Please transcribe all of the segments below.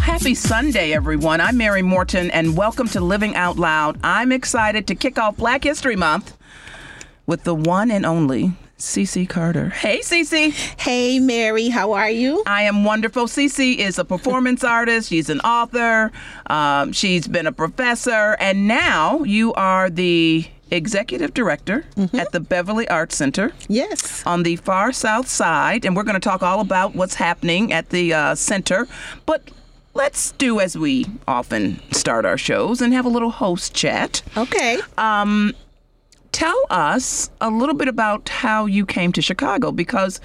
happy Sunday, everyone. I'm Mary Morten, and welcome to Living Out Loud. I'm excited to kick off Black History Month with the one and only Cece Carter. Hey, Cece. Hey, Mary, how are you? I am wonderful. Cece is a performance artist. She's an author. Um, she's been a professor, and now you are the executive director mm-hmm. at the Beverly Arts Center. Yes. On the far south side, and we're going to talk all about what's happening at the uh, center. But let's do as we often start our shows and have a little host chat. Okay. Um, tell us a little bit about how you came to Chicago because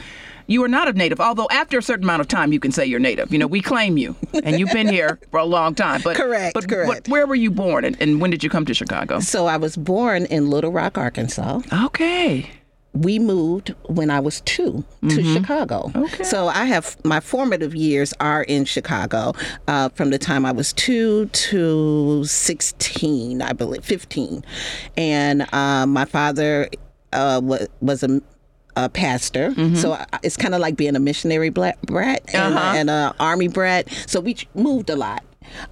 you are not a native. Although after a certain amount of time, you can say you're native. You know, we claim you, and you've been here for a long time. But correct, but, correct. But where were you born, and, and when did you come to Chicago? So I was born in Little Rock, Arkansas. Okay we moved when I was 2 to mm-hmm. Chicago. Okay. So I have my formative years are in Chicago uh, from the time I was two to 16, I believe, 15. And uh, my father uh, was, was a a pastor. Mm-hmm. So it's kind of like being a missionary brat and, uh-huh. and an army brat. So we moved a lot.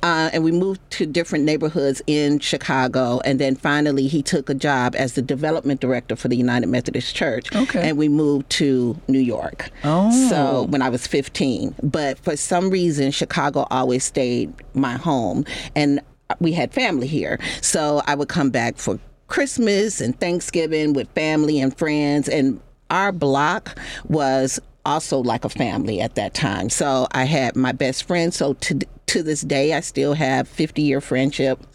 Uh, and we moved to different neighborhoods in Chicago. And then finally, he took a job as the development director for the United Methodist Church. Okay. And we moved to New York. Oh. So when I was 15. But for some reason, Chicago always stayed my home. And we had family here. So I would come back for Christmas and Thanksgiving with family and friends. And our block was also like a family at that time. So I had my best friend. So to to this day, I still have 50 year friendships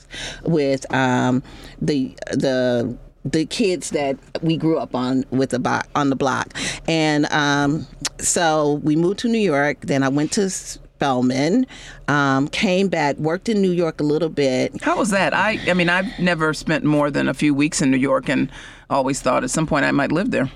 with um, the the the kids that we grew up on with the bo- on the block, and um, so we moved to New York. Then I went to Spelman, um, came back, worked in New York a little bit. How was that? I I mean, I've never spent more than a few weeks in New York, and always thought at some point I might live there.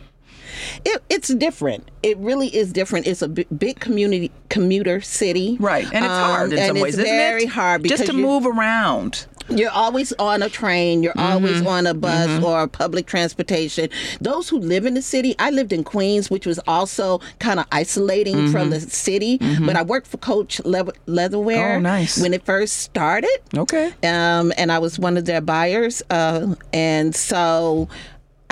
It, it's different. It really is different. It's a b- big community commuter city, right? And it's hard um, in some ways, isn't very it? hard just to move around. You're always on a train. You're mm-hmm. always on a bus mm-hmm. or public transportation. Those who live in the city, I lived in Queens, which was also kind of isolating mm-hmm. from the city. Mm-hmm. But I worked for Coach Le- Leatherwear. Oh, nice. When it first started. Okay. Um, and I was one of their buyers. Uh, and so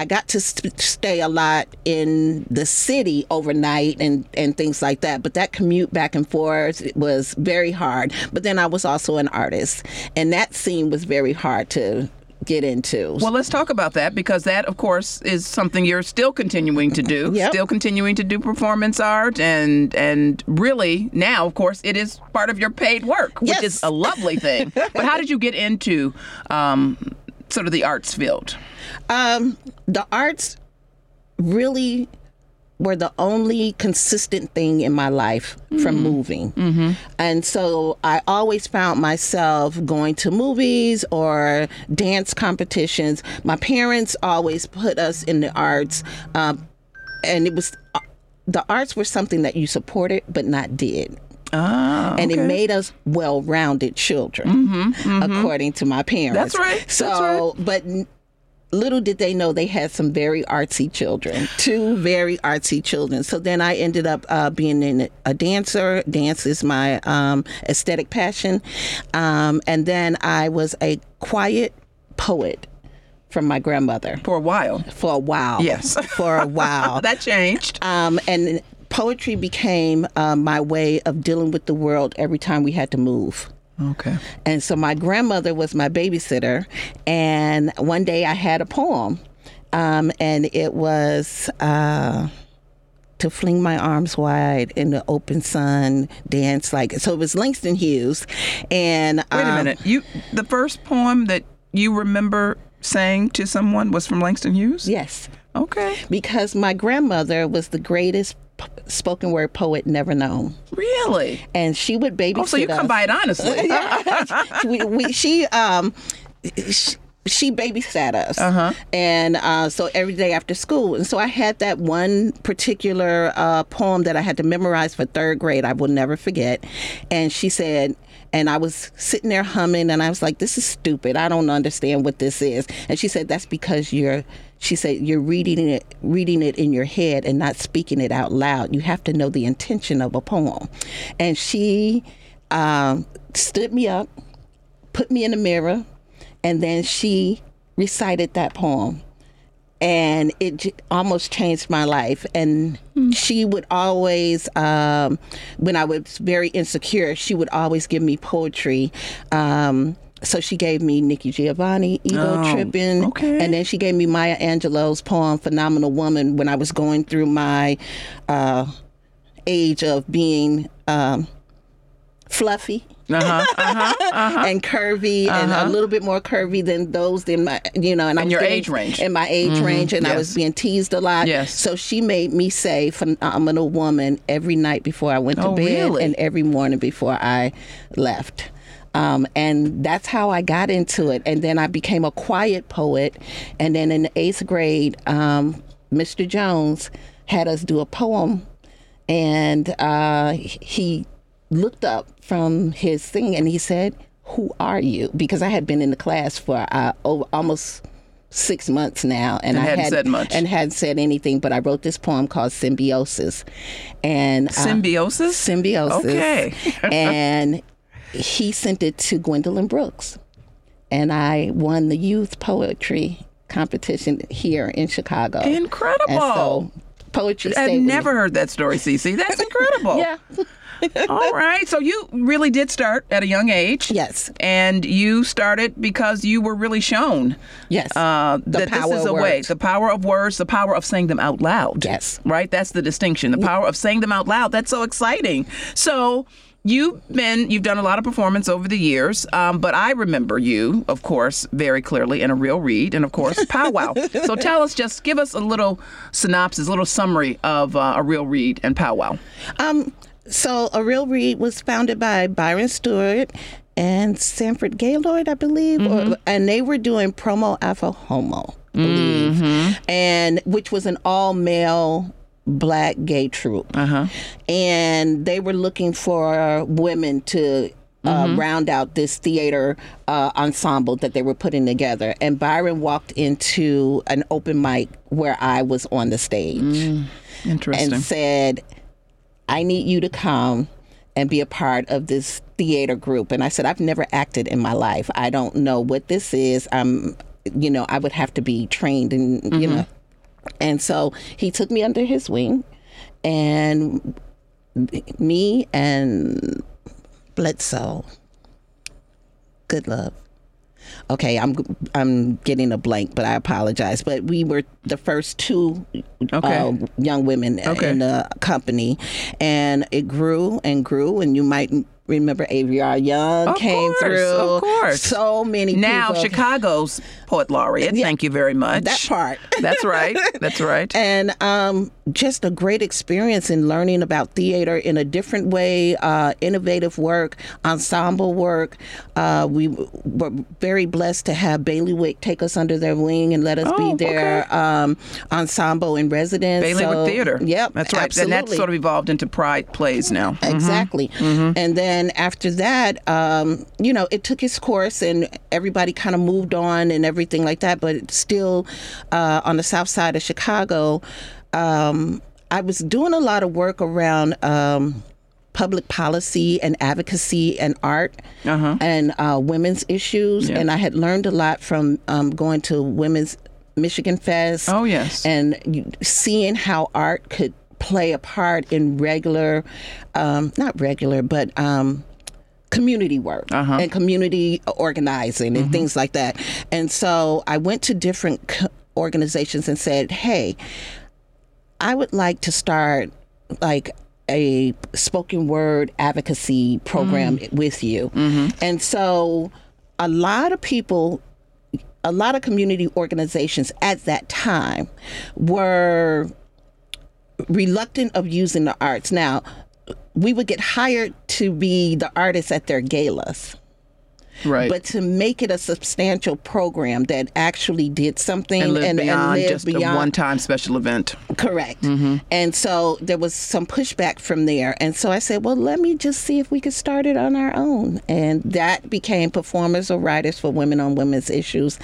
I got to st- stay a lot in the city overnight and, and things like that. But that commute back and forth was very hard. But then I was also an artist, and that scene was very hard to get into. Well, let's talk about that because that, of course, is something you're still continuing to do. Yep. Still continuing to do performance art, and and really now, of course, it is part of your paid work, yes. which is a lovely thing. but how did you get into um, sort of the arts field? Um, the arts really were the only consistent thing in my life mm-hmm. from moving. Mm-hmm. And so I always found myself going to movies or dance competitions. My parents always put us in the arts, um, and it was uh, the arts were something that you supported but not did. Ah, okay. And it made us well rounded children, mm-hmm, mm-hmm. according to my parents. That's right. So, That's right. but little did they know they had some very artsy children, two very artsy children. So then I ended up uh, being a dancer. Dance is my um, aesthetic passion. Um, and then I was a quiet poet from my grandmother. For a while. For a while. Yes. For a while. that changed. Um, and poetry became uh, my way of dealing with the world every time we had to move. Okay. And so my grandmother was my babysitter, and one day I had a poem, um, and it was. Uh, to fling my arms wide in the open sun, dance like so. It was Langston Hughes, and wait a um, minute. You the first poem that you remember saying to someone was from Langston Hughes. Yes. Okay. Because my grandmother was the greatest spoken word poet never known. Really? And she would babysit Oh, so you us. come by it honestly. we, we, she um she, she babysat us, uh-huh. and uh, so every day after school. And so I had that one particular uh, poem that I had to memorize for third grade. I will never forget. And she said, and I was sitting there humming, and I was like, "This is stupid. I don't understand what this is." And she said, "That's because you're." She said, "You're reading it, reading it in your head, and not speaking it out loud. You have to know the intention of a poem." And she um, stood me up, put me in the mirror, and then she recited that poem. And it j- almost changed my life. And she would always, um, when I was very insecure, she would always give me poetry. Um, so she gave me Nikki Giovanni, Ego Oh, Trippin', okay. and then she gave me Maya Angelou's poem "Phenomenal Woman" when I was going through my uh, age of being um, fluffy Uh-huh. Uh-huh. and curvy and a little bit more curvy than those in my you know and your getting- age range. in my age range and I was being teased a lot Yes. so she made me say phenomenal woman every night before I went to Oh, bed really? and every morning before I left um, and that's how I got into it and then I became a quiet poet and then in the eighth grade um, Mr. Jones had us do a poem and uh, he looked up from his thing and he said, "Who are you?" Because I had been in the class for uh, over, almost six months now, and, And I hadn't had said much. and hadn't said anything. But I wrote this poem called "Symbiosis," and uh, Symbiosis? symbiosis. Okay. and he sent it to Gwendolyn Brooks, and I won the youth poetry competition here in Chicago. Incredible. And so poetry. I've never heard that story, Cece. That's incredible. Yeah. All right. So you really did start at a young age. Yes. And you started because you were really shown Yes. uh, The that power this is of a way. The power of words, the power of saying them out loud. Yes. Right? That's the distinction. The power of saying them out loud. That's so exciting. So you've been you've done a lot of performance over the years um, but i remember you of course very clearly in a real read and of course powwow so tell us just give us a little synopsis a little summary of uh, a real read and powwow Um, so a real read was founded by Byron Stewart and Sanford Gaylord, I believe, or, and they were doing promo alpha homo, I believe, and which was an all male black gay troupe, uh-huh and they were looking for women to. Uh, round out this theater uh, ensemble that they were putting together, and Byron walked into an open mic where I was on the stage interesting and said, I need you to come and be a part of this theater group. And I said, I've never acted in my life. I don't know what this is. I'm, you know, I would have to be trained and, you know. And so he took me under his wing and me and Bledsoe, good love. Okay, I'm I'm getting a blank, but I apologize. But we were the first two Okay. uh, young women Okay. in the company, and it grew and grew. And you might remember AVR Young Of came course, through. of course. so many now people. chicago's poet laureate thank you very much That part. that's right that's right and um, just a great experience in learning about theater in a different way, uh, innovative work, ensemble work. Uh, we were very blessed to have Bailiwick take us under their wing and let us Oh, be their um, ensemble in residence. Bailiwick So- Theater. Yep, that's right. Absolutely. And that's sort of evolved into Pride Plays now. Exactly. And then after that, um, you know, it took its course and everybody kind of moved on and everything like that. But still uh, on the south side of Chicago, um, I was doing a lot of work around. Um, Public policy and advocacy and art Uh-huh. and uh, women's issues. Yeah. And I had learned a lot from um, going to Women's Michigan Fest Oh, yes. and seeing how art could play a part in regular, um, not regular, but um, community work Uh-huh. and community organizing Mm-hmm. and things like that. And so I went to different organizations and said, hey, I would like to start like a spoken word advocacy program Mm. with you. Mm-hmm. And so a lot of people a lot of community organizations at that time were reluctant of using the arts. Now, we would get hired to be the artists at their galas, right. but to make it a substantial program that actually did something and live beyond lived just a one-time special event. Correct. Mm-hmm. And so there was some pushback from there. And so I said, well, let me just see if we could start it on our own. And that became Performers or Writers for Women on Women's Issues,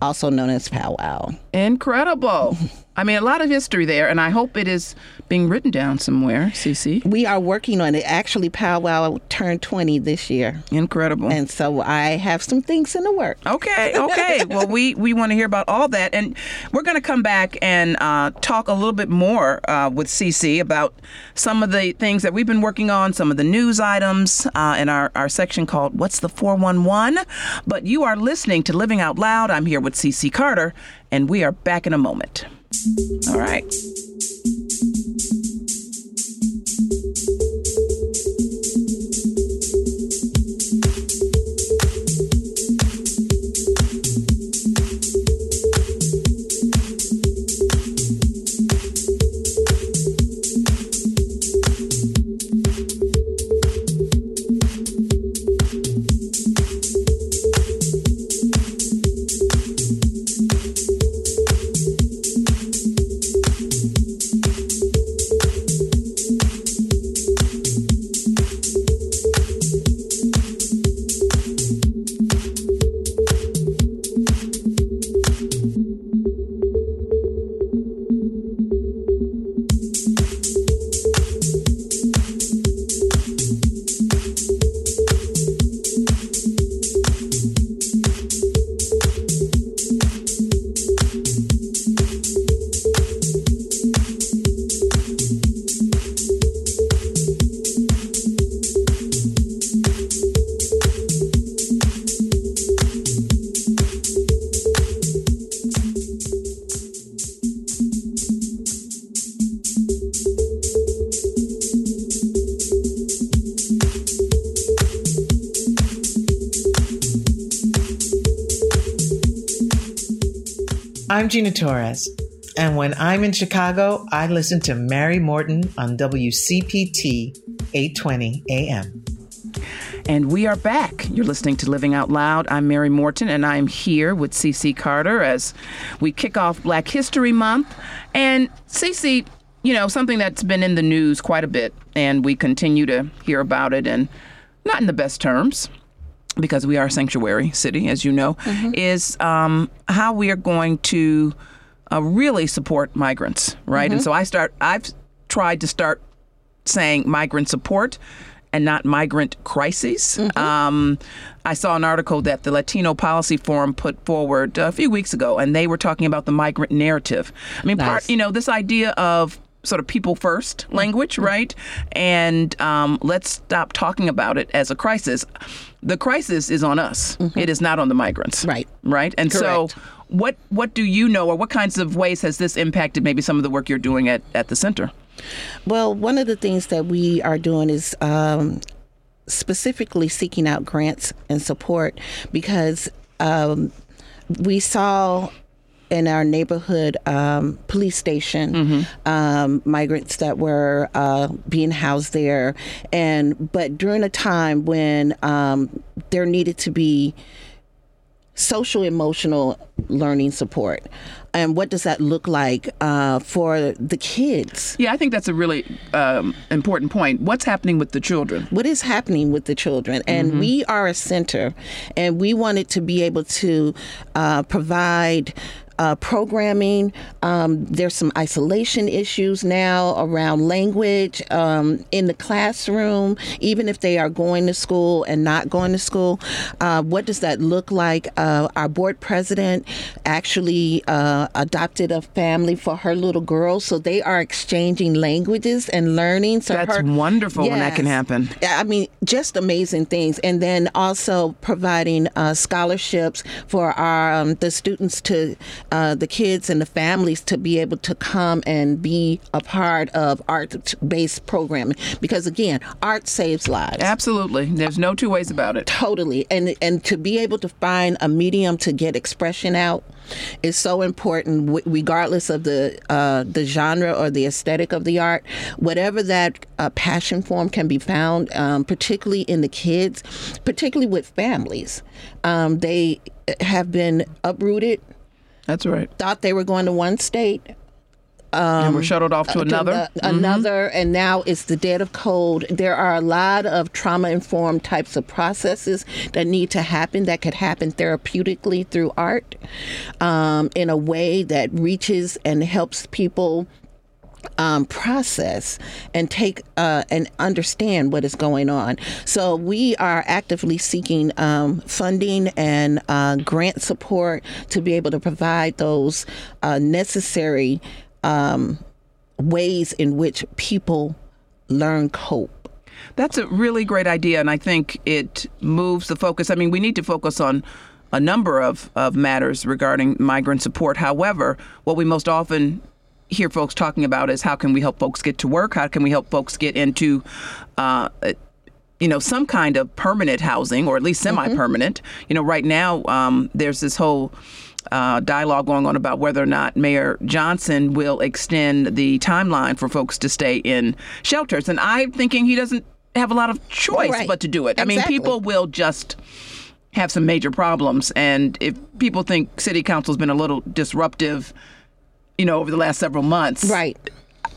also known as Powwow. Incredible. I mean, a lot of history there, and I hope it is being written down somewhere, CC. We are working on it. Actually, Powwow turned 20 this year. Incredible. And so I have some things in the work. Okay, okay. well, we, we want to hear about all that. And we're going to come back and uh, talk a little bit more uh, with CC about some of the things that we've been working on, some of the news items uh, in our, our section called What's the 411? But you are listening to Living Out Loud. I'm here with CC Carter, and we are back in a moment. All right. I'm Gina Torres, and when I'm in Chicago, I listen to Mary Morten on WCPT 820 AM. And we are back. You're listening to Living Out Loud. I'm Mary Morten, and I'm here with CC Carter as we kick off Black History Month. And CC, you know, something that's been in the news quite a bit, and we continue to hear about it, and not in the best terms because we are a sanctuary city, as you know, mm-hmm. is um, how we are going to uh, really support migrants, right? Mm-hmm. And so I start. I've tried to start saying migrant support and not migrant crises. Mm-hmm. Um, I saw an article that the Latino Policy Forum put forward a few weeks ago, and they were talking about the migrant narrative. I mean, nice. part, you know, this idea of sort of people first language, mm-hmm. right? And um, let's stop talking about it as a crisis. The crisis is on us. Mm-hmm. It is not on the migrants. Right. Right. And Correct. so, what what do you know, or what kinds of ways has this impacted maybe some of the work you're doing at at the center? Well, one of the things that we are doing is. Um, specifically seeking out grants and support because um, we saw in our neighborhood um, police station, mm-hmm. um, migrants that were uh, being housed there, and but during a time when um, there needed to be social emotional learning support. And what does that look like uh, for the kids? Yeah i think that's a really um, important point. What's happening with the children? What is happening with the children? And mm-hmm. we are a center and we wanted to be able to uh, provide uh, programming. Um, there's some isolation issues now around language um, in the classroom, even if they are going to school and not going to school. Uh, what does that look like? Uh, our board president actually uh, adopted a family for her little girl, so they are exchanging languages and learning. So that's her, wonderful yes, when that can happen. I mean, just amazing things, and then also providing uh, scholarships for our um, the students to uh, the kids and the families to be able to come and be a part of art based programming. Because again art saves lives. Absolutely. There's no two ways about it. Totally. And and to be able to find a medium to get expression out is so important regardless of the uh, the genre or the aesthetic of the art. Whatever that uh, passion form can be found um, particularly in the kids particularly with families um, they have been uprooted that's right. Thought they were going to one state, and we're um, shuttled off uh, to to another. the- mm-hmm. another, and now it's the dead of cold. There are a lot of trauma informed types of processes that need to happen that could happen therapeutically through art um, in a way that reaches and helps people um, process and take uh, and understand what is going on. So we are actively seeking um, funding and uh, grant support to be able to provide those uh, necessary um, ways in which people learn cope. That's a really great idea, and I think it moves the focus. I mean, we need to focus on a number of, of matters regarding migrant support. However, what we most often hear folks talking about is how can we help folks get to work? How can we help folks get into, uh, you know, some kind of permanent housing or at least semi-permanent. You know, right now um, there's this whole uh, dialogue going on about whether or not Mayor Johnson will extend the timeline for folks to stay in shelters, and I'm thinking he doesn't have a lot of choice Right. but to do it. I mean, people will just have some major problems, and if people think City Council's been a little disruptive, you know, over the last several months, Right.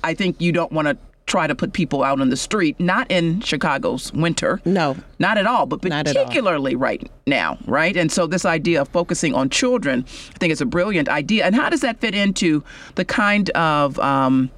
I think you don't want to try to put people out on the street, not in Chicago's winter. No. Not at all, but at all. particularly right now, right? And so this idea of focusing on children, I think is a brilliant idea. And how does that fit into the kind of um,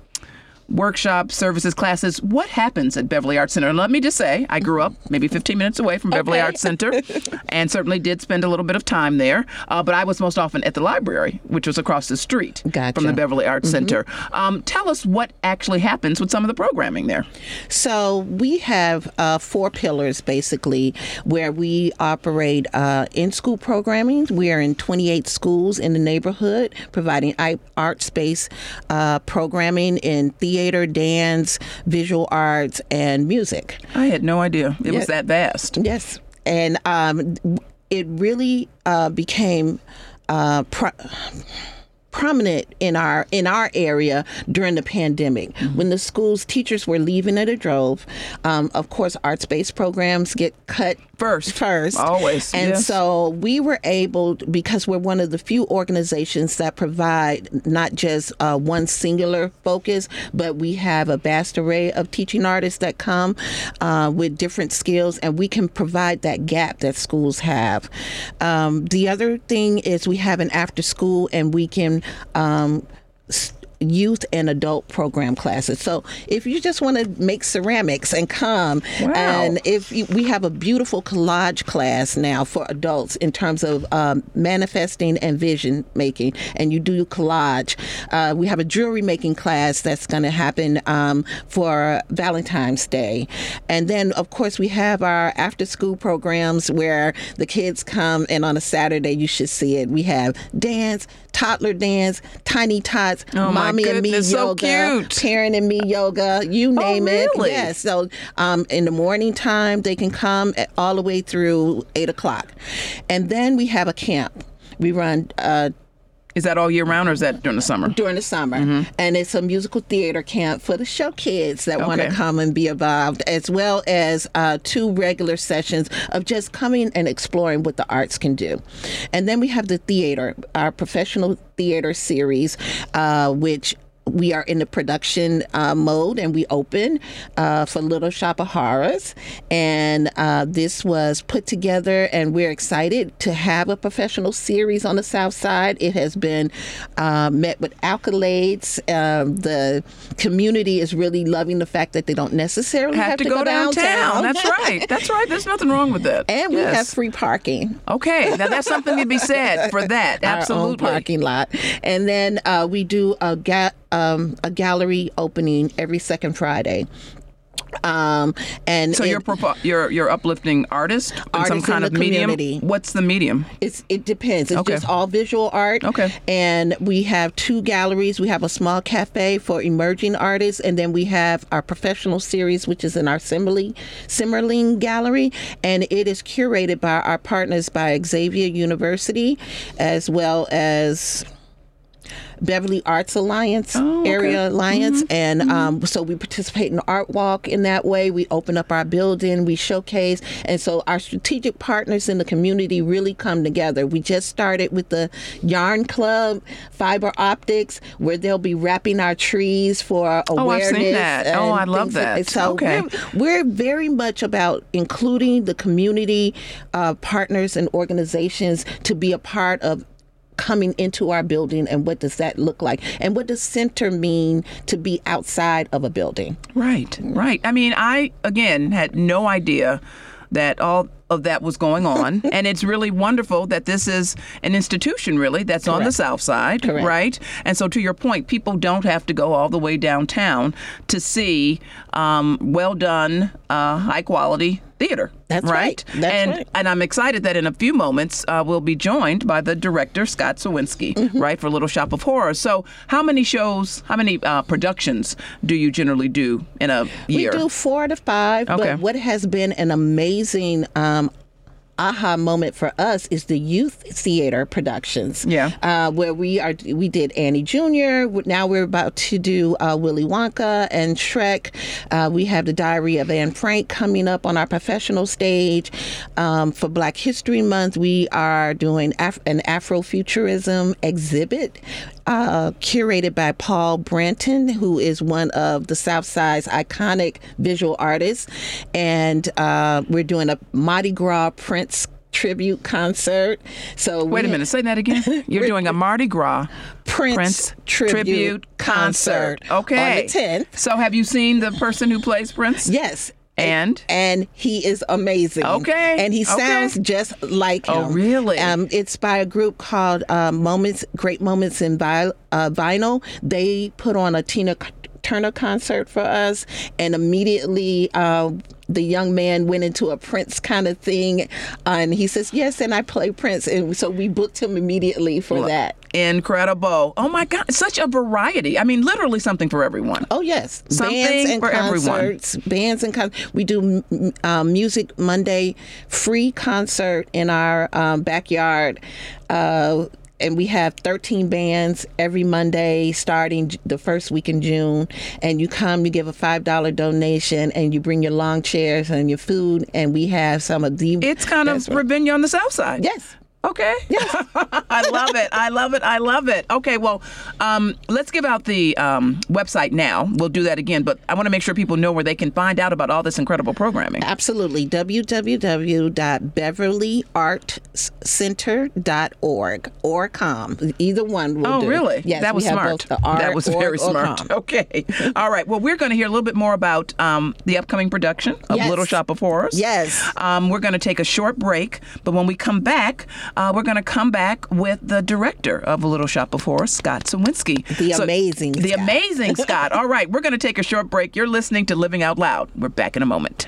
workshops, services, classes? What happens at Beverly Arts Center? And let me just say, I grew up maybe 15 minutes away from Beverly Okay. Arts Center and certainly did spend a little bit of time there. Uh, but I was most often at the library, which was across the street Gotcha. from the Beverly Arts Center. Um, tell us what actually happens with some of the programming there. So we have uh, four pillars basically where we operate uh, in school programming. We are in 28 schools in the neighborhood providing art space uh, programming in theater, dance, visual arts, and music. I had no idea it was that vast. Yes, and um, it really uh, became uh, pro- prominent in our in our area during the pandemic when the schools teachers were leaving at a drove. Um, of course, arts based programs get cut First. first Always, and yes. so we were able because we're one of the few organizations that provide not just uh, one singular focus but we have a vast array of teaching artists that come uh, with different skills and we can provide that gap that schools have um, the other thing is we have an after school and um, youth and adult program classes. So if you just want to make ceramics and come Wow. and if you, we have a beautiful collage class now for adults in terms of um, manifesting and vision making, and you do collage. Uh, we have a jewelry making class that's going to happen um, for Valentine's Day, and then of course we have our after school programs where the kids come, and on a Saturday you should see it. We have dance, toddler dance, tiny tots, Oh, my mommy and me so yoga, cute. parent and me yoga, you name it. really? Yes. So um, in the morning time, they can come at, all the way through eight o'clock, and then we have a camp. We run uh, Is that all year round or is that during the summer? during the summer, and it's a musical theater camp for the show kids that want to come and be involved, as well as uh, two regular sessions of just coming and exploring what the arts can do. And then we have the theater, our professional theater series, uh, which we are in the production uh, mode and we open uh, for Little Shop of Horrors. And uh, this was put together, and we're excited to have a professional series on the South Side. It has been uh, met with accolades. Um, the community is really loving the fact that they don't necessarily have, Have to go downtown. That's right. That's right. There's nothing wrong with that. And we Yes. have free parking. Okay, now that's something to be said for that. Absolutely. our own parking lot. And then uh, we do a ga- um, a gallery opening every second Friday. Um, and So it- you're propo- you're you're uplifting artists in some in kind the of medium. community. What's the medium? It's it depends. It's Okay. just all visual art. Okay. And we have two galleries. We have a small cafe for emerging artists, and then we have our professional series, which is in our Simmerling Simmerling Gallery, and it is curated by our partners by Xavier University, as well as Beverly Arts Alliance, Oh, okay. Area Alliance. And um, so we participate in the Art Walk in that way. We open up our building, we showcase. And so our strategic partners in the community really come together. We just started with the Yarn Club, Fiber Optics, where they'll be wrapping our trees for awareness. Oh, I've seen that. Oh, I love things like that. So Okay. we're, we're very much about including the community uh, partners and organizations to be a part of coming into our building and what does that look like and what does center mean to be outside of a building Right, right. I mean, I again had no idea that all of that was going on, and it's really wonderful that this is an institution, really, that's on the South Side, Correct. right? And so, to your point, people don't have to go all the way downtown to see um, well done, uh, high quality theater. That's right. That's and right. and I'm excited that in a few moments uh, we'll be joined by the director Scott Sawinski, Mm-hmm. right, for Little Shop of Horrors. So, how many shows, how many uh, productions do you generally do in a year? we do four to five Okay. but what has been an amazing um, aha moment for us is the youth theater productions. Yeah. uh, where we are. We did Annie Jr. Now we're about to do uh, Willy Wonka and Shrek. Uh, we have the Diary of Anne Frank coming up on our professional stage. Um, for Black History Month, we are doing Af- an Afrofuturism exhibit. Uh, curated by Paul Branton, who is one of the Southside's iconic visual artists, and uh, we're doing a Mardi Gras Prince tribute concert. So Wait a minute, say that again. You're doing a Mardi Gras Prince, Prince tribute, concert. Okay. On the 10th. So, have you seen the person who plays Prince? Yes. And? and he is amazing. Okay, and he okay. sounds just like him. Oh, really? Um, it's by a group called uh, Moments, Great Moments in Vi- uh, Vinyl. They put on a Tina Turner concert for us, and immediately uh, the young man went into a Prince kind of thing, and he says, "Yes," and I play Prince, and so we booked him immediately for that. Incredible. Oh my God, such a variety. I mean, literally something for everyone. Oh yes, Something bands and for everyone. concerts. Bands and con- we do um, music Monday, free concert in our um, backyard. Uh, and we have 13 bands every Monday starting the first week in June. And you come, you give a $5 donation, and you bring your long chairs and your food. And we have some of the. It's kind of. Ravinia on the South Side. Yes. Okay. I love it. I love it. I love it. Okay, well, um, let's give out the um, website now. We'll do that again, but I want to make sure people know where they can find out about all this incredible programming. Absolutely. www.beverlyartscenter.org or com. Either one will Oh, do. really? Yes, that was smart. both the art, that was very smart. com. Okay. All right. Well, we're going to hear a little bit more about um, the upcoming production of Yes. Little Shop of Horrors. Yes. Um, we're going to take a short break, but when we come back, uh, we're going to come back with the director of A Little Shop of Horrors*, Scott Sawinski. The so, amazing The Scott. amazing Scott. All right, we're going to take a short break. You're listening to Living Out Loud. We're back in a moment.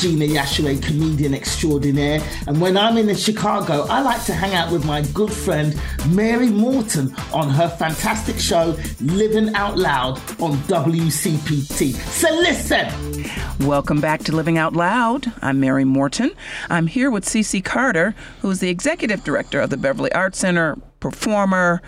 Gina Yashere, comedian extraordinaire. And when I'm in Chicago, I like to hang out with my good friend Mary Morten on her fantastic show, Living Out Loud on WCPT. So listen. Welcome back to Living Out Loud. I'm Mary Morten. I'm here with Cece Carter, who's the executive director of the Beverly Arts Center, performer,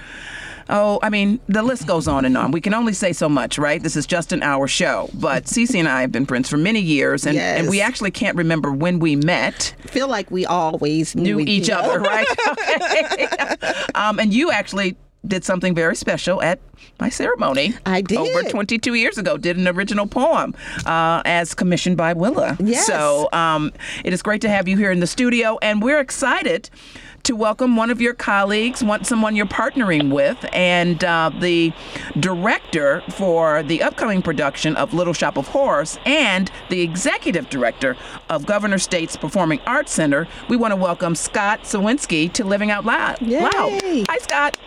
Oh, I mean, the list goes on and on. We can only say so much, right? This is just an hour show. But Cece and I have been friends for many years, and, Yes. and we actually can't remember when we met. feel like we always knew, Knew each other, right? Okay. um, and you actually did something very special at my ceremony. I did. Over 22 years ago, did an original poem uh, as commissioned by Willa. Yes. So um, it is great to have you here in the studio, and we're excited to welcome one of your colleagues, one someone you're partnering with, and uh, the director for the upcoming production of Little Shop of Horrors, and the executive director of Governor State's Performing Arts Center. We want to welcome Scott Sawinski to Living Out Loud. Yay. Loud. Hi, Scott.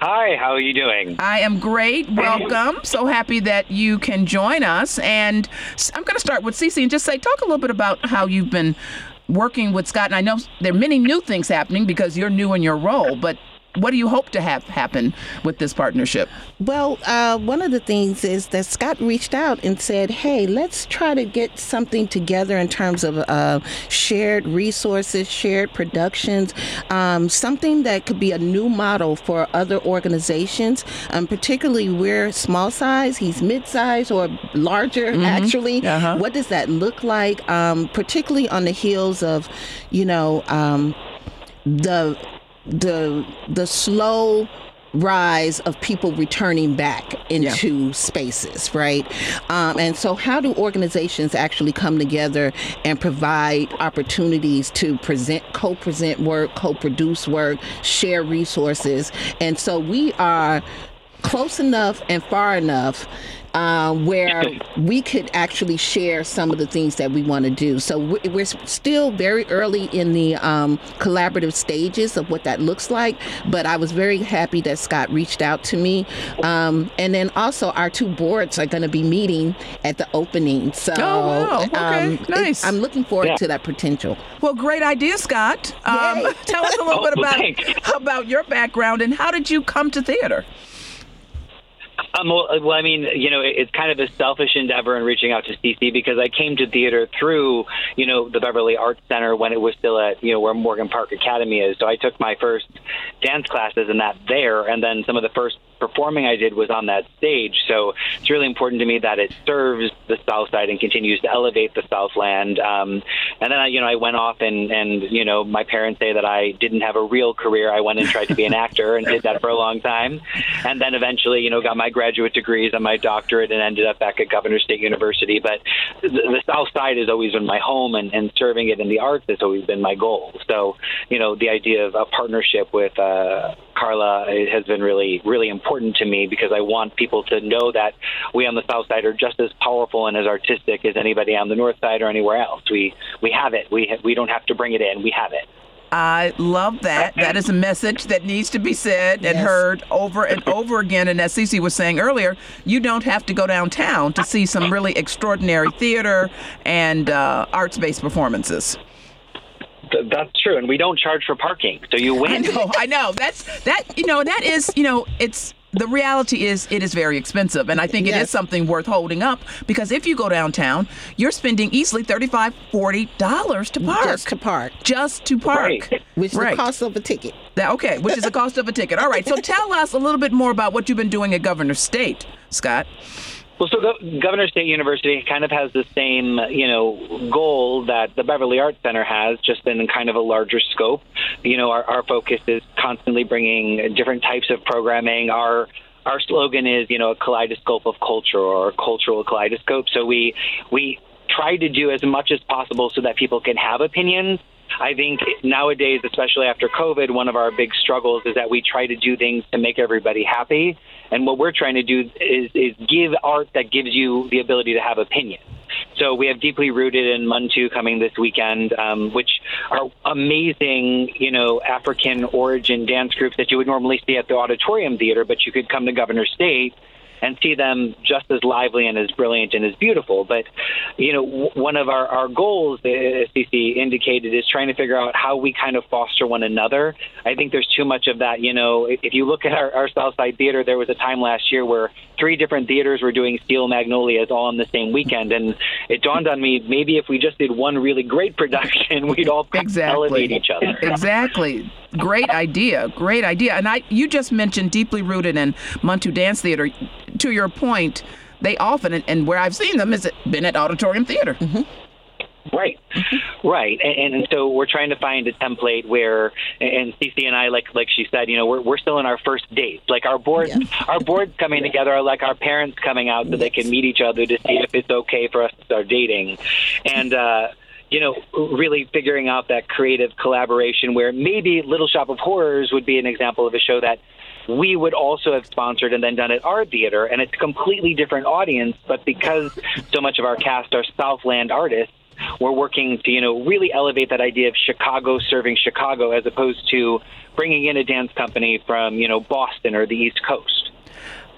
Hi, how are you doing? I am great. Welcome. So happy that you can join us. And I'm going to start with Cece and just say, talk a little bit about how you've been working with Scott. And I know there are many new things happening because you're new in your role, but what do you hope to have happen with this partnership? Well, uh, one of the things is that Scott reached out and said, "Hey, let's try to get something together in terms of uh, shared resources, shared productions, um, something that could be a new model for other organizations. Um, particularly, we're small size; he's mid size or larger. Actually, Uh-huh. what does that look like? Um, particularly on the heels of, you know, um, the the the slow rise of people returning back into spaces, right? Um, and so, how do organizations actually come together and provide opportunities to present, co-present work, co-produce work, share resources? And so, we are close enough and far enough uh, where we could actually share some of the things that we want to do. So we- we're still very early in the um, collaborative stages of what that looks like. But I was very happy that Scott reached out to me. Um, and then also, our two boards are going to be meeting at the opening. So Oh, wow. Okay. um, Nice. I'm looking forward Yeah. to that potential. Well, great idea, Scott. Um, tell us a little bit Oh, about thanks. about your background and how did you come to theater? Um, well, I mean, you know, it's kind of a selfish endeavor in reaching out to CC because I came to theater through, you know, the Beverly Arts Center when it was still at, you know, where Morgan Park Academy is. So I took my first dance classes and that there, and then some of the first performing I did was on that stage. So it's really important to me that it serves the South Side and continues to elevate the Southland. Um, and then I, you know, I went off and and you know, my parents say that I didn't have a real career. I went and tried to be an actor and did that for a long time, and then eventually, you know, got my graduate degrees and my doctorate and ended up back at Governor State University. But the, the South Side has always been my home, and, and serving it in the arts has always been my goal. So, you know, the idea of a partnership with uh, Carla has been really, really important to me because I want people to know that we on the South Side are just as powerful and as artistic as anybody on the North Side or anywhere else. We we have it. We ha- we don't have to bring it in. We have it. I love that. That is a message that needs to be said and Yes. heard over and over again. And as Cece was saying earlier, you don't have to go downtown to see some really extraordinary theater and uh, arts based performances. Th- that's true, and we don't charge for parking, so you win. I win. know, I know. That's that. You know, that is. You know, it's the reality is it is very expensive, and I think it is Yes. something worth holding up because if you go downtown, you're spending easily 35 40 dollars to park. Just to park, Just to park. Right. which is Right. the cost of a ticket. That, okay, which is the cost of a ticket. All right. So tell us a little bit more about what you've been doing at Governor State, Scott. Well, so Gov- Governor State University kind of has the same, you know, goal that the Beverly Arts Center has, just in kind of a larger scope. You know, our, our focus is constantly bringing different types of programming. Our our slogan is, you know, a kaleidoscope of culture or a cultural kaleidoscope. So we we try to do as much as possible so that people can have opinions. I think nowadays, especially after COVID, one of our big struggles is that we try to do things to make everybody happy. And what we're trying to do is, is give art that gives you the ability to have opinion. So we have Deeply Rooted and Muntu coming this weekend, um, which are amazing, you know, African origin dance groups that you would normally see at the auditorium theater, but you could come to Governor State and see them just as lively and as brilliant and as beautiful. But you know, w- one of our, our goals, as CC indicated, is trying to figure out how we kind of foster one another. I think there's too much of that. You know, if, if you look at our, our South Side Theater, there was a time last year where three different theaters were doing Steel Magnolias all on the same weekend, and it dawned on me maybe if we just did one really great production, we'd all exactly. elevate each other. Exactly. Great idea. Great idea. And I, you just mentioned deeply rooted in Muntu Dance Theater. To your point, they often, and, and where I've seen them, is been at Auditorium Theater. Mm-hmm. Right, right, and, and so we're trying to find a template where, and Cece and I, like like she said, you know, we're we're still in our first date. Like our board, yes. our boards coming together are like our parents coming out so yes. they can meet each other to see if it's okay for us to start dating, and. uh you know, really figuring out that creative collaboration where maybe Little Shop of Horrors would be an example of a show that we would also have sponsored and then done at our theater. And it's a completely different audience, but because so much of our cast are Southland artists, we're working to, you know, really elevate that idea of Chicago serving Chicago as opposed to bringing in a dance company from, you know, Boston or the East Coast.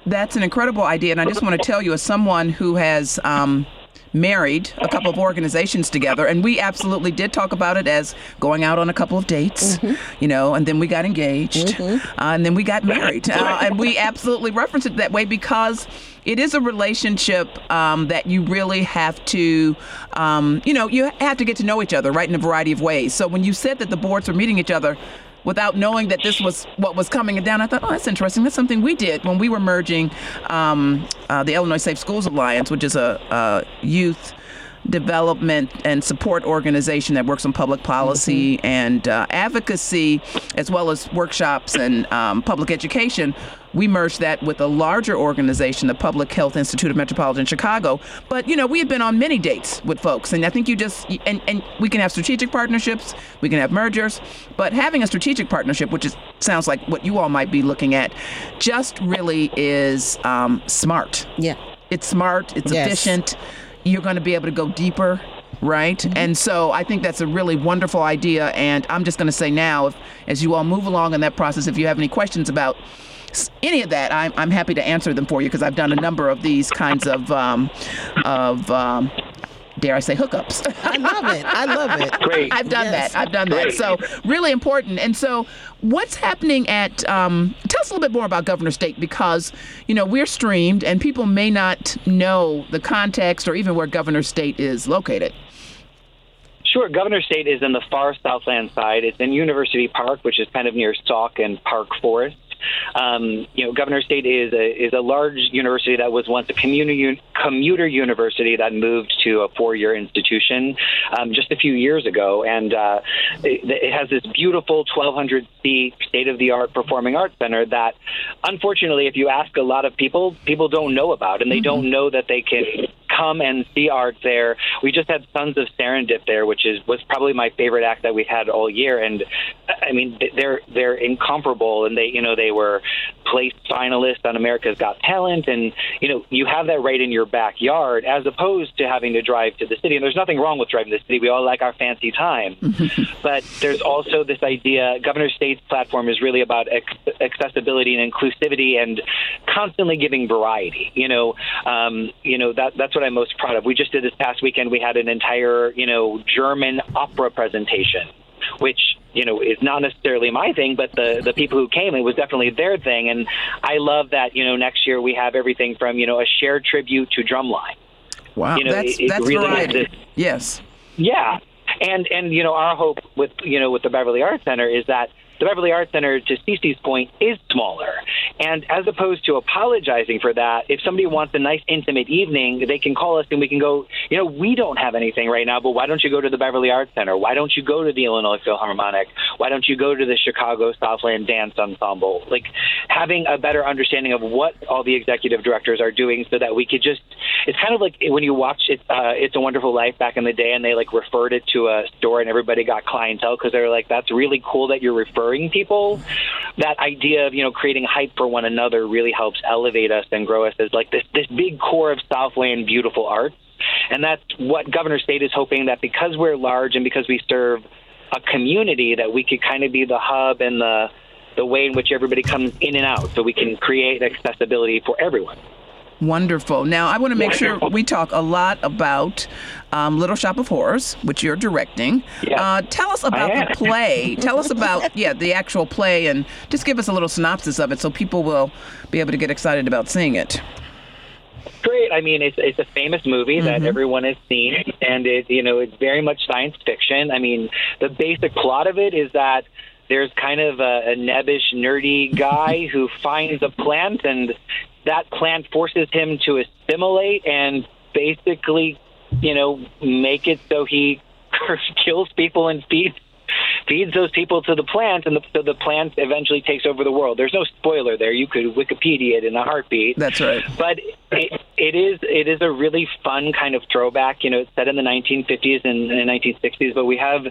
That's an incredible idea. And I just want to tell you, as someone who has, um, married a couple of organizations together, and we absolutely did talk about it as going out on a couple of dates, mm-hmm. you know, and then we got engaged, mm-hmm. uh, and then we got married, uh, and we absolutely referenced it that way because it is a relationship um, that you really have to, um, you know, you have to get to know each other, right, in a variety of ways. So when you said that the boards were meeting each other, without knowing that this was what was coming down. I thought, oh, that's interesting. That's something we did when we were merging um, uh, the Illinois Safe Schools Alliance, which is a, a, youth development and support organization that works on public policy mm-hmm. and uh, advocacy, as well as workshops and um, public education we merged that with a larger organization, the Public Health Institute of Metropolitan Chicago. But you know, we had been on many dates with folks, and I think you just and and we can have strategic partnerships, we can have mergers, but having a strategic partnership, which is sounds like what you all might be looking at, just really is um, smart. Yeah, it's smart. It's yes. efficient. You're going to be able to go deeper right? Mm-hmm. And so I think that's a really wonderful idea. And I'm just going to say now, if, as you all move along in that process, if you have any questions about any of that, I'm, I'm happy to answer them for you because I've done a number of these kinds of um, of um, dare I say hookups. I love it. I love it. Great. I've done yes. that. I've done Great. that. So really important. And so what's happening at um, tell us a little bit more about Governor State because you know we're streamed and people may not know the context or even where Governor State is located. Sure. Governor State is in the far Southland side. It's in University Park, which is kind of near Sauk and Park Forest. Um, you know, Governor State is a is a large university that was once a community commuter university that moved to a four year institution um, just a few years ago, and uh, it, it has this beautiful 1,200 seat state of the art performing arts center that, unfortunately, if you ask a lot of people, people don't know about, and they mm-hmm. don't know that they can come and see art there. We just had Sons of Serendip there, which is was probably my favorite act that we've had all year. And I mean, they're they're incomparable, and they you know they were placed finalists on America's Got Talent, and you know you have that right in your backyard as opposed to having to drive to the city. And there's nothing wrong with driving to the city. We all like our fancy time, but there's also this idea. Governor State's platform is really about accessibility and inclusivity, and constantly giving variety. You know, um, you know that that's what what I'm most proud of. We just did this past weekend. We had an entire, you know, German opera presentation, which you know is not necessarily my thing, but the the people who came, it was definitely their thing. And I love that. You know, next year we have everything from you know a shared tribute to drumline. Wow, you know, that's it, that's really variety. Yes. Yeah, and and you know our hope with you know with the Beverly Arts Center is that the Beverly Arts Center, to Cece's point, is smaller. And as opposed to apologizing for that, if somebody wants a nice intimate evening, they can call us and we can go, you know, we don't have anything right now, but why don't you go to the Beverly Arts Center? Why don't you go to the Illinois Philharmonic? Why don't you go to the Chicago Southland Dance Ensemble? Like having a better understanding of what all the executive directors are doing so that we could just, it's kind of like when you watch it, uh, It's a Wonderful Life back in the day and they like referred it to a store and everybody got clientele because they were like, that's really cool that you're referring people, that idea of you know creating hype for one another really helps elevate us and grow us as like this this big core of Southland beautiful arts. And that's what Governor State is hoping that because we're large and because we serve a community that we could kind of be the hub and the the way in which everybody comes in and out so we can create accessibility for everyone. Wonderful. Now, I want to make sure we talk a lot about um, Little Shop of Horrors, which you're directing. Yes. Uh, tell us about the play. tell us about, yeah, the actual play, and just give us a little synopsis of it so people will be able to get excited about seeing it. Great. I mean, it's it's a famous movie that everyone has seen, and it you know it's very much science fiction. I mean, the basic plot of it is that there's kind of a, a nebbish, nerdy guy who finds a plant, and that plant forces him to assimilate and basically, you know, make it so he kills people and feeds feeds those people to the plant, and the, so the plant eventually takes over the world. There's no spoiler there. You could Wikipedia it in a heartbeat. That's right. But it, it is it is a really fun kind of throwback. You know, it's set in the 1950s and, and 1960s, but we have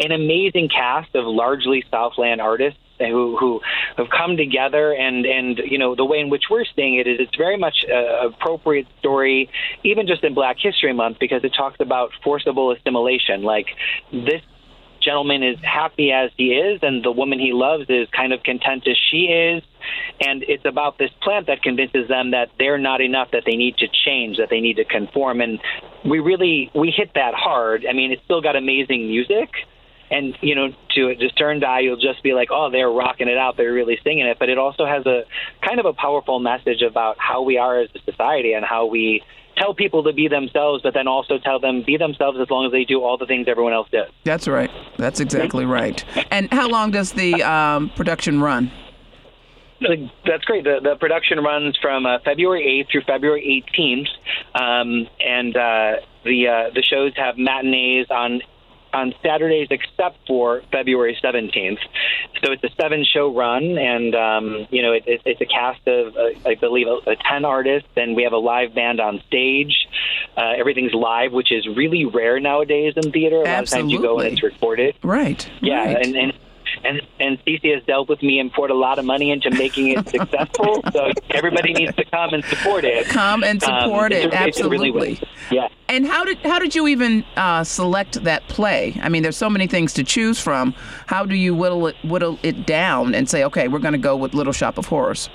an amazing cast of largely Southland artists who who have come together and and you know the way in which we're seeing it is it's very much a appropriate story even just in Black History Month because it talks about forcible assimilation. Like this gentleman is happy as he is and the woman he loves is kind of content as she is. And it's about this plant that convinces them that they're not enough that they need to change that they need to conform. And we really we hit that hard. I mean it's still got amazing music and you know to a discerned eye you'll just be like oh they're rocking it out they're really singing it but it also has a kind of a powerful message about how we are as a society and how we tell people to be themselves but then also tell them be themselves as long as they do all the things everyone else does That's right. That's exactly right. And how long does the um, production run? That's great. The, the production runs from uh, February 8th through February 18th, um, and uh, the uh, the shows have matinees on on Saturdays except for February 17th. So it's a seven show run, and um, you know it, it, it's a cast of uh, I believe uh, 10 artists, and we have a live band on stage. Uh, everything's live, which is really rare nowadays in theater. A lot of times you go and Absolutely. it's recorded. Right. Yeah, right. and and and and Cece has dealt with me and poured a lot of money into making it successful. so everybody needs to come and support it. Come and Um, support it's it. a- it's a really Absolutely. yeah. And how did how did you even uh, select that play? I mean, there's so many things to choose from. How do you whittle it whittle it down and say, okay, we're going to go with Little Shop of Horrors?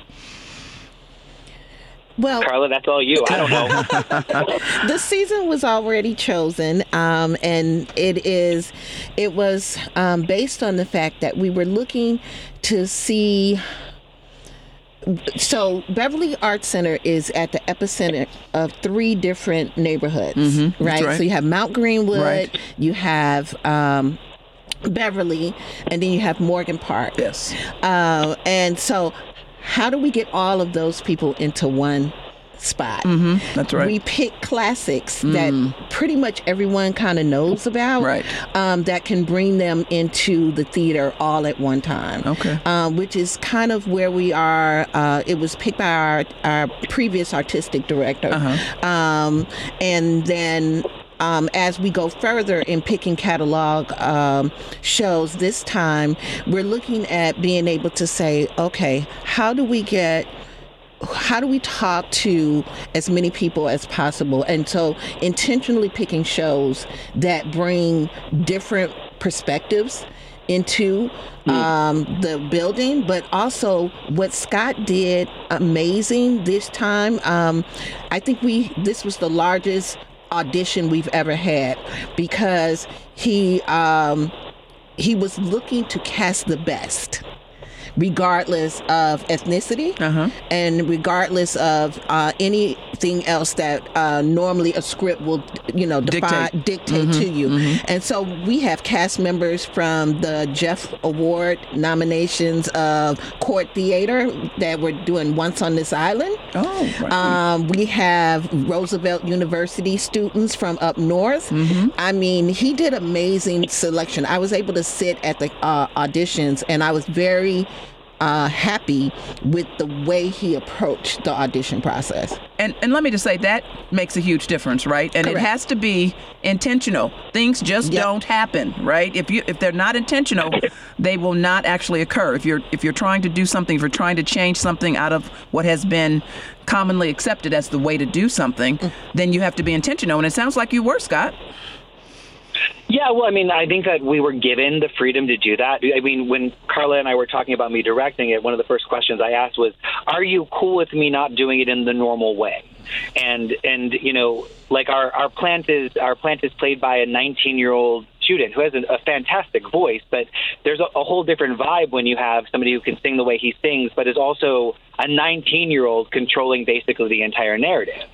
Well, Carla, that's all you. I don't know. the season was already chosen, um, and it is. It was um, based on the fact that we were looking to see. So Beverly Arts Center is at the epicenter of three different neighborhoods, right? right. So you have Mount Greenwood, Right. you have um, Beverly, and then you have Morgan Park. Yes. Uh, and so, how do we get all of those people into one spot? That's right. We pick classics that pretty much everyone kind of knows about, Right. Um, that can bring them into the theater all at one time. Okay. Um, which is kind of where we are. Uh, it was picked by our, our previous artistic director. Uh-huh. Um, and then um, as we go further in picking catalog um, shows this time, we're looking at being able to say, okay, how do we get how do we talk to as many people as possible? And so intentionally picking shows that bring different perspectives into um, the building but also what scott did amazing this time. Um, i think we this was the largest audition we've ever had because he um, he was looking to cast the best regardless of ethnicity Uh-huh. and regardless of uh, anything else that uh, normally a script will you know define, Dictate. dictate, to you and so we have cast members from the jeff award nominations of court theater that we're doing once on this island Oh, right. um, we have Roosevelt University students from up north. Mm-hmm. I mean, he did amazing selection. I was able to sit at the uh, auditions, and I was very uh, happy with the way he approached the audition process. and and let me just say that makes a huge difference, right? And it has to be intentional. Things just Yep. don't happen, right? If you if they're not intentional, they will not actually occur. If you're if you're trying to do something, if you're trying to change something out of what has been commonly accepted as the way to do something, Mm. then you have to be intentional. And it sounds like you were, Scott. Yeah, well, I mean, I think that we were given the freedom to do that. I mean, when Carla and I were talking about me directing it, one of the first questions I asked was, "Are you cool with me not doing it in the normal way?" and and you know, like our our plant is our plant is played by a 19 year old student who has a, a fantastic voice, but there's a, a whole different vibe when you have somebody who can sing the way he sings, but is also a 19 year old controlling basically the entire narrative.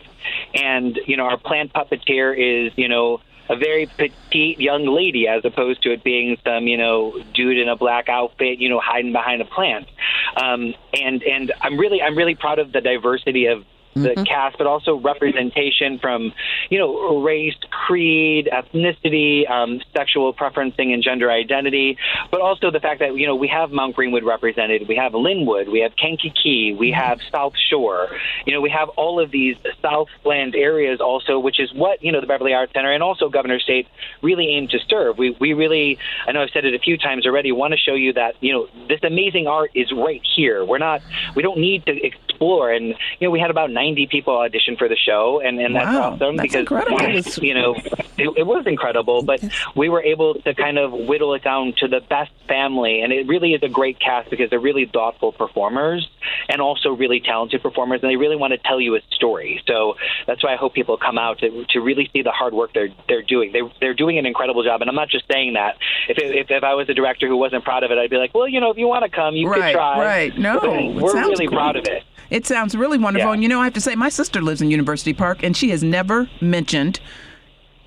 And you know, our plant puppeteer is you know a very petite young lady as opposed to it being some you know dude in a black outfit you know hiding behind a plant. Um, and and i'm really i'm really proud of the diversity of the mm-hmm. cast, but also representation from, you know, race, creed, ethnicity, um, sexual preferencing, and gender identity, but also the fact that, you know, we have Mount Greenwood represented, we have Lynwood, we have Kankakee, we mm-hmm. have South Shore, you know, we have all of these Southland areas also, which is what, you know, the Beverly Arts Center and also Governor State really aim to serve. We, we really, I know I've said it a few times already, want to show you that, you know, this amazing art is right here. We're not, we don't need to explore. And, you know, we had about 90 90 people auditioned for the show, and, and that's wow, awesome that's because you know it, it, was incredible. But we were able to kind of whittle it down to the best family, and it really is a great cast because they're really thoughtful performers and also really talented performers, and they really want to tell you a story. So that's why I hope people come out to, to really see the hard work they're they're doing. They they're doing an incredible job, and I'm not just saying that. If it, if, if I was a director who wasn't proud of it, I'd be like, well, you know, if you want to come, you right, could try. Right, no, we're really cool. proud of it. It sounds really wonderful. Yeah. And you know, I have to say, my sister lives in University Park, and she has never mentioned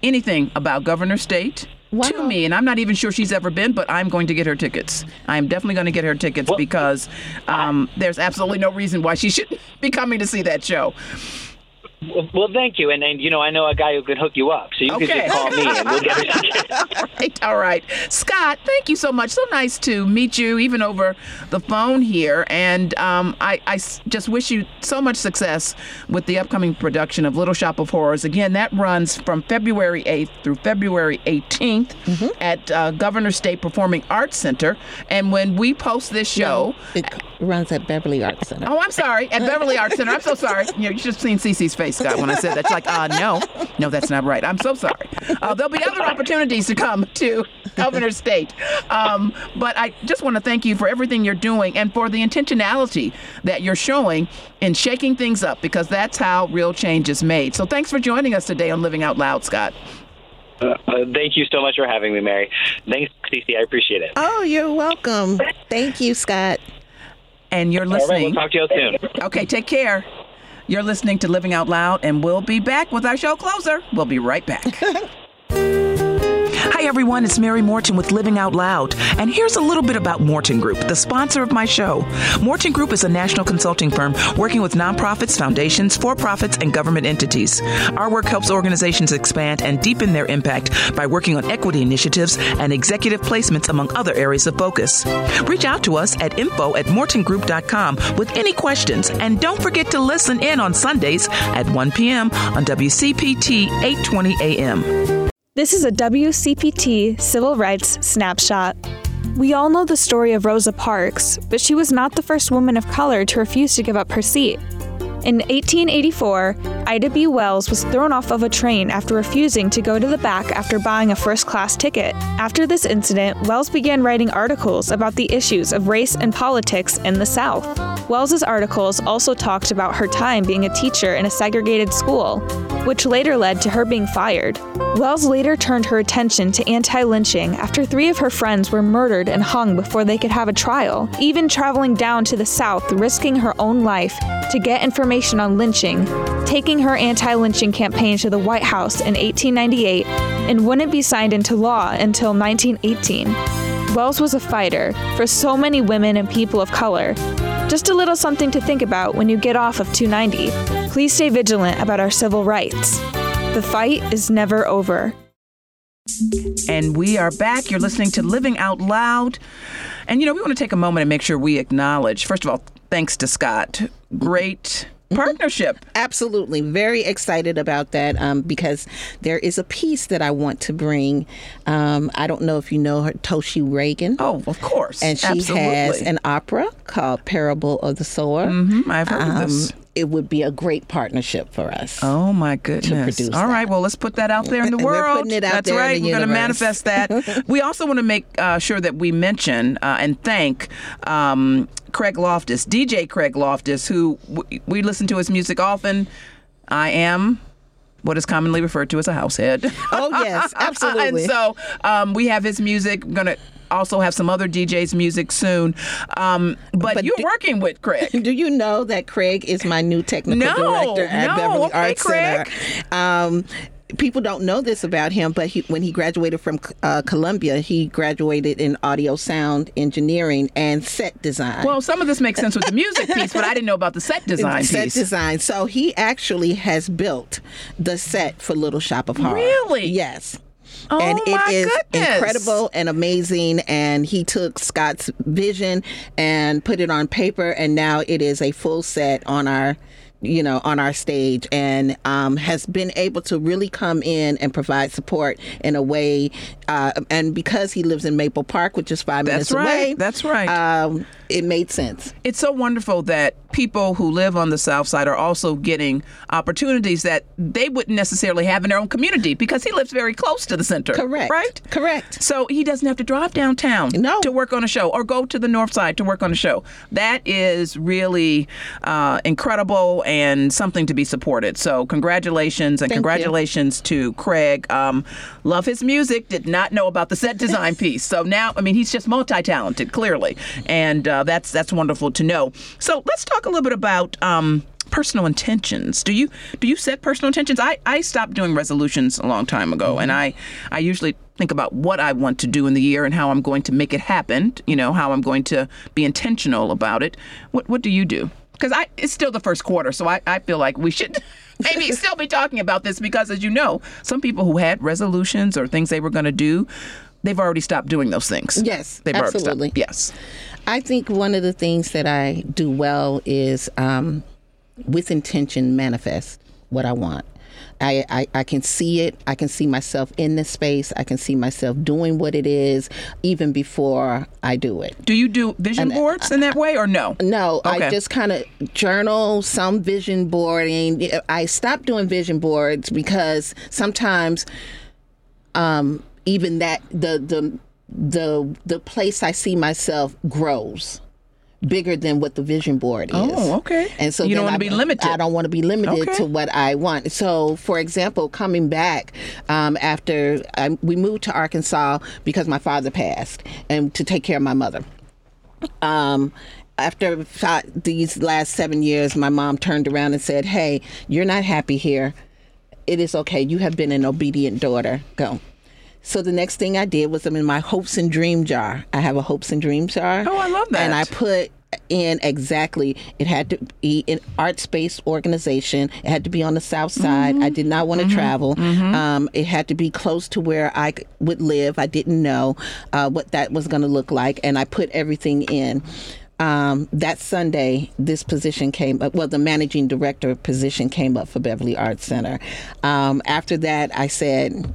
anything about Governor State. Wow. To me, and I'm not even sure she's ever been, but I'm going to get her tickets. I'm definitely going to get her tickets Well- because um, there's absolutely no reason why she should be coming to see that show. Well, well, thank you, and and you know I know a guy who can hook you up, so you Okay. can just call me and we'll get it. all right, all right. Scott, thank you so much. So nice to meet you, even over the phone here. And um, I, I s- just wish you so much success with the upcoming production of Little Shop of Horrors. Again, that runs from February 8th through February 18th at uh, Governor State Performing Arts Center. And when we post this show, It runs at Beverly Arts Center. Oh, I'm sorry. At Beverly Arts Center. I'm so sorry. You, know, you should have seen Cece's face, Scott, when I said that. She's like, uh, no, no, that's not right. I'm so sorry. Uh, there'll be other opportunities to come to Governor State. Um, but I just want to thank you for everything you're doing and for the intentionality that you're showing in shaking things up because that's how real change is made. So thanks for joining us today on Living Out Loud, Scott. Uh, thank you so much for having me, Mary. Thanks, Cece. I appreciate it. Oh, you're welcome. Thank you, Scott. And you're All right, listening. we'll talk to you soon. Okay, take care. You're listening to Living Out Loud, and we'll be back with our show closer. We'll be right back. Everyone. It's Mary Morten with Living Out Loud. And here's a little bit about Morten Group, the sponsor of my show. Morten Group is a national consulting firm working with nonprofits, foundations, for profits, and government entities. Our work helps organizations expand and deepen their impact by working on equity initiatives and executive placements, among other areas of focus. Reach out to us at info at mortengroup.com with any questions. And don't forget to listen in on Sundays at 1 p.m. on WCPT 820 AM. This is a WCPT Civil Rights Snapshot. We all know the story of Rosa Parks, but she was not the first woman of color to refuse to give up her seat. In 1884, Ida B. Wells was thrown off of a train after refusing to go to the back after buying a first class ticket. After this incident, Wells began writing articles about the issues of race and politics in the South. Wells's articles also talked about her time being a teacher in a segregated school, which later led to her being fired. Wells later turned her attention to anti lynching after three of her friends were murdered and hung before they could have a trial, even traveling down to the South, risking her own life to get information on lynching, taking her anti lynching campaign to the White House in 1898, and wouldn't be signed into law until 1918. Wells was a fighter for so many women and people of color. Just a little something to think about when you get off of 290. Please stay vigilant about our civil rights. The fight is never over. And we are back. You're listening to Living Out Loud. And, you know, we want to take a moment and make sure we acknowledge, first of all, thanks to Scott. Great partnership. Absolutely. Very excited about that um, because there is a piece that I want to bring. Um, I don't know if you know her, Toshi Reagan. Oh, of course. And she Absolutely. has an opera called Parable of the Sower. Mhm, I've heard of this. It would be a great partnership for us. Oh my goodness! produce All right, that. well, let's put that out there in the world. We're putting it out That's there in right. the We're going to manifest that. we also want to make uh, sure that we mention uh, and thank um, Craig Loftus, DJ Craig Loftus, who w- we listen to his music often. I am what is commonly referred to as a house head. Oh yes, absolutely. and so um, we have his music. We're gonna also have some other DJs' music soon. Um, but, But you're do- working with Craig. Do you know that Craig is my new technical No, director at no. Beverly Okay, Arts Craig. Center? Um, people don't know this about him, but he, when he graduated from uh, Columbia, he graduated in audio sound engineering and set design. Well, some of this makes sense with the music piece, but I didn't know about the set design set piece. Set design. So he actually has built the set for Little Shop of Horror. Really? Yes. Oh, and it is goodness. incredible and amazing. And he took Scott's vision and put it on paper, and now it is a full set on our you know on our stage and um, has been able to really come in and provide support in a way uh, and because he lives in maple park which is five That's minutes right. away That's right. um, it made sense it's so wonderful that people who live on the south side are also getting opportunities that they wouldn't necessarily have in their own community because he lives very close to the center. correct Right? correct So he doesn't have to drive downtown No. to work on a show or go to the north side to work on a show. That is really uh, incredible and something to be supported. So congratulations and Thank you. congratulations to Craig. Um, love his music. Did not know about the set design piece. So now, I mean, he's just multi-talented, clearly, and uh, that's that's wonderful to know. So let's talk a little bit about. Um, personal intentions. Do you do you set personal intentions? I i stopped doing resolutions a long time ago and i i usually think about what i want to do in the year and how i'm going to make it happen you know how i'm going to be intentional about it. What what do you do? Because i it's still the first quarter so i i feel like we should maybe still be talking about this because as you know some people who had resolutions or things they were going to do they've already stopped doing those things. Yes, they've already absolutely. stopped yes I think one of the things that I do well is um, with intention manifest what I want. I, I, I can see it. I can see myself in this space. I can see myself doing what it is even before I do it. do you do vision boards in that way or no No, Okay. I just kind of journal some vision boarding. I stopped doing vision boards because sometimes um, even that the the the the place I see myself grows bigger than what the vision board is. Oh, okay. And so You don't wanna be limited. I don't want to be limited Okay. to what I want. So, for example, coming back um, after I, we moved to Arkansas because my father passed, and to take care of my mother um, after these last seven years, my mom turned around and said, Hey, you're not happy here. It is okay. You have been an obedient daughter. Go. So the next thing I did was I'm in my hopes and dream jar. I have a hopes and dream jar. Oh, I love that. And I put in exactly it had to be an art space organization it had to be on the south side Mm-hmm. i did not want to travel um, it had to be close to where i would live i didn't know uh, what that was going to look like and i put everything in um, that Sunday, this position came up. Well, the managing director position came up for Beverly Arts Center. Um, after that, I said,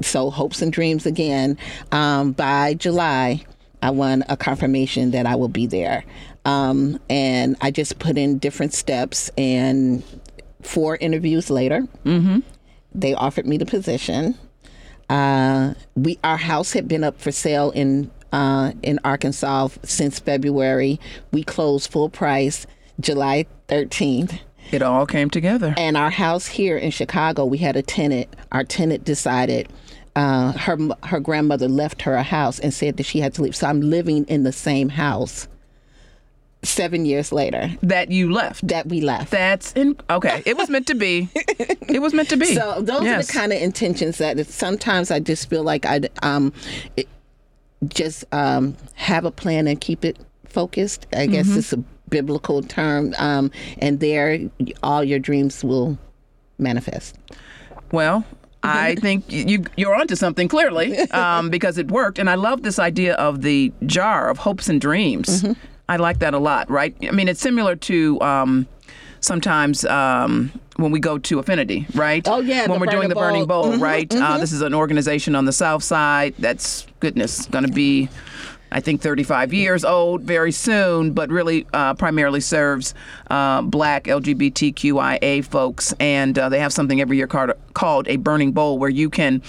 so hopes and dreams again. Um, by July, I won a confirmation that I will be there. Um, and I just put in different steps, and four interviews later, they offered me the position. Uh, we our house had been up for sale in uh, in Arkansas since February. We closed full price July 13th. It all came together And our house here in Chicago, we had a tenant. Our tenant decided uh, her her grandmother left her a house and said that she had to leave. So I'm living in the same house. Seven years later, that you left that we left. That's in okay. It was meant to be. It was meant to be. So those are the kind of intentions that sometimes I just feel like I um, it, just um, have a plan and keep it focused. I guess Mm-hmm. it's a biblical term, um, and there all your dreams will manifest. Well, I think you you're onto something clearly um, because it worked, and I love this idea of the jar of hopes and dreams. Mm-hmm. I like that a lot. Right? I mean, it's similar to. Um, Sometimes um, when we go to Affinity, right? Oh, yeah, when we're doing the Burning Bowl. Bowl, Mhm, right? Uh, this is an organization on the South Side. That's goodness going to be I think 35 years old very soon, but really uh, primarily serves uh, black LGBTQIA folks. And uh, they have something every year called, called a burning bowl where you can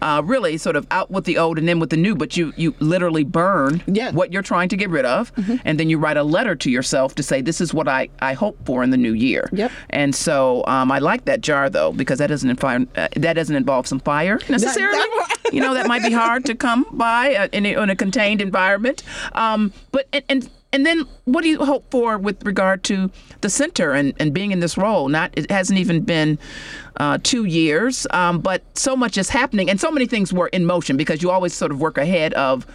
uh, really sort of out with the old and in with the new, but you, you literally burn Yeah. what you're trying to get rid of. And then you write a letter to yourself to say, this is what I, I hope for in the new year. Yep. And so um, I like that jar though because that doesn't involve uh, that doesn't involve some fire necessarily. you know that might be hard to come by uh, in, a, in a contained environment. Um, but and, and and then what do you hope for with regard to the center and, and being in this role? Not it hasn't even been uh, two years, um, but so much is happening and so many things were in motion because you always sort of work ahead of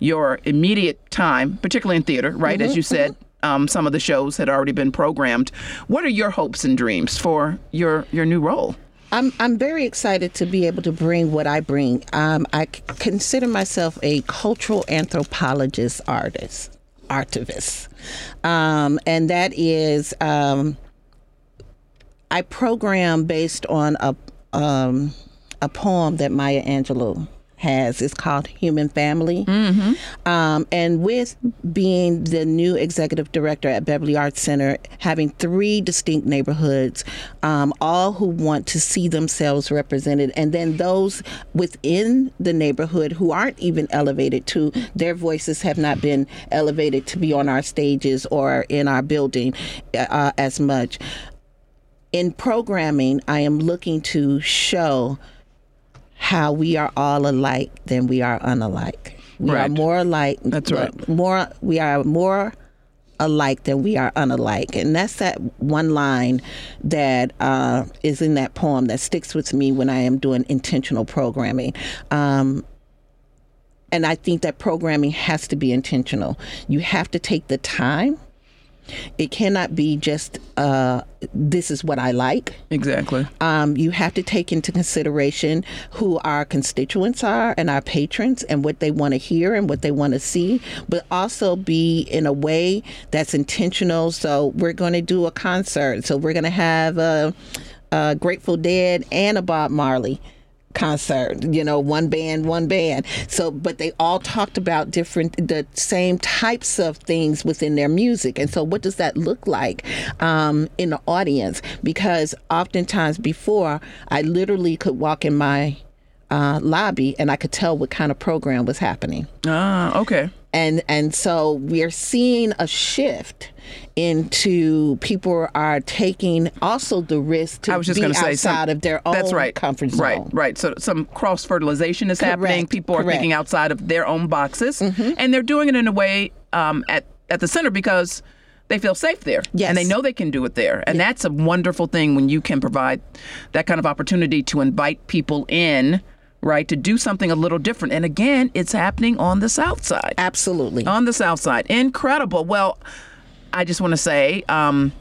your immediate time, particularly in theater, right? As you said, um, some of the shows had already been programmed. What are your hopes and dreams for your your new role? I'm I'm very excited to be able to bring what I bring. Um, I consider myself a cultural anthropologist artist, artivist, um, and that is um, I program based on a um, a poem that Maya Angelou has. It's called Human Family. Um, and with being the new executive director at Beverly Arts Center, having three distinct neighborhoods, um, all who want to see themselves represented, and then those within the neighborhood who aren't even elevated to, their voices have not been elevated to be on our stages or in our building uh, as much in programming, I am looking to show how we are all alike than we are unalike. We are more alike. That's right. More, we are more alike than we are unalike, and that's that one line that uh, is in that poem that sticks with me when I am doing intentional programming. Um, and I think that programming has to be intentional. You have to take the time. It cannot be just uh, this is what I like. Exactly. Um, you have to take into consideration who our constituents are and our patrons and what they want to hear and what they want to see, but also be in a way that's intentional. So we're going to do a concert. So we're going to have a, a Grateful Dead and a Bob Marley concert you know one band one band. So but they all talked about different the same types of things within their music. And so what does that look like um, in the audience? Because oftentimes before i literally could walk in my uh, lobby and i could tell what kind of program was happening. Ah, okay. and and so we're seeing a shift into people are taking also the risk to I was just be to say outside some- of their own that's right. comfort zone. Right, right. So some cross fertilization is happening. People are correct. Mm-hmm. thinking outside of their own boxes, and they're doing it in a way um, at at the center because they feel safe there, Yes. and they know they can do it there, and that's a wonderful thing when you can provide that kind of opportunity to invite people in. Right, to do something a little different. And again, it's happening on the South Side. Absolutely. On the South Side. Incredible. Well, I just want to say, um,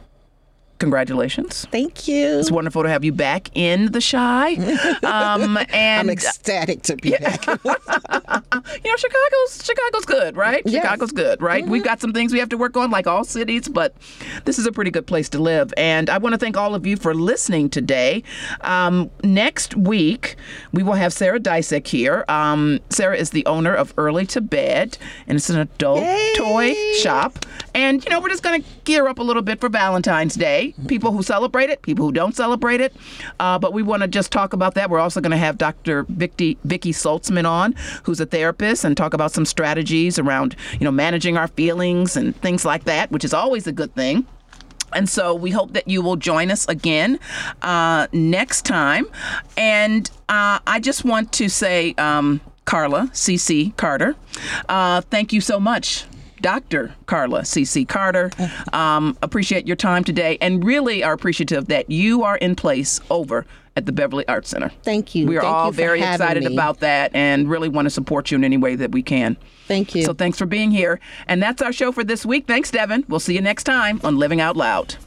congratulations. Thank you. It's wonderful to have you back in the Chi. Um, and I'm ecstatic to be back. you know, Chicago's Chicago's good, right? Yes. Mm-hmm. Chicago's good, right? We've got some things we have to work on, like all cities, but this is a pretty good place to live. And I want to thank all of you for listening today. Um, next week, we will have Sarah Dysek here. Um, Sarah is the owner of Early to Bed, and it's an adult Yay. toy shop. And you know, we're just going to gear up a little bit for Valentine's Day. People who celebrate it, people who don't celebrate it. Uh, but we want to just talk about that. We're also going to have Dr. Vicky, Vicky Saltzman on, who's a therapist, and talk about some strategies around you know managing our feelings and things like that, which is always a good thing. And so we hope that you will join us again uh, next time. And uh, I just want to say, um, Carla C.C. Carter, uh, thank you so much. Dr. Carla C.C. Carter, um, appreciate your time today and really are appreciative that you are in place over at the Beverly Arts Center. Thank you. We are Thank all very excited me. about that and really want to support you in any way that we can. Thank you. So thanks for being here. And that's our show for this week. Thanks, Devin. We'll see you next time on Living Out Loud.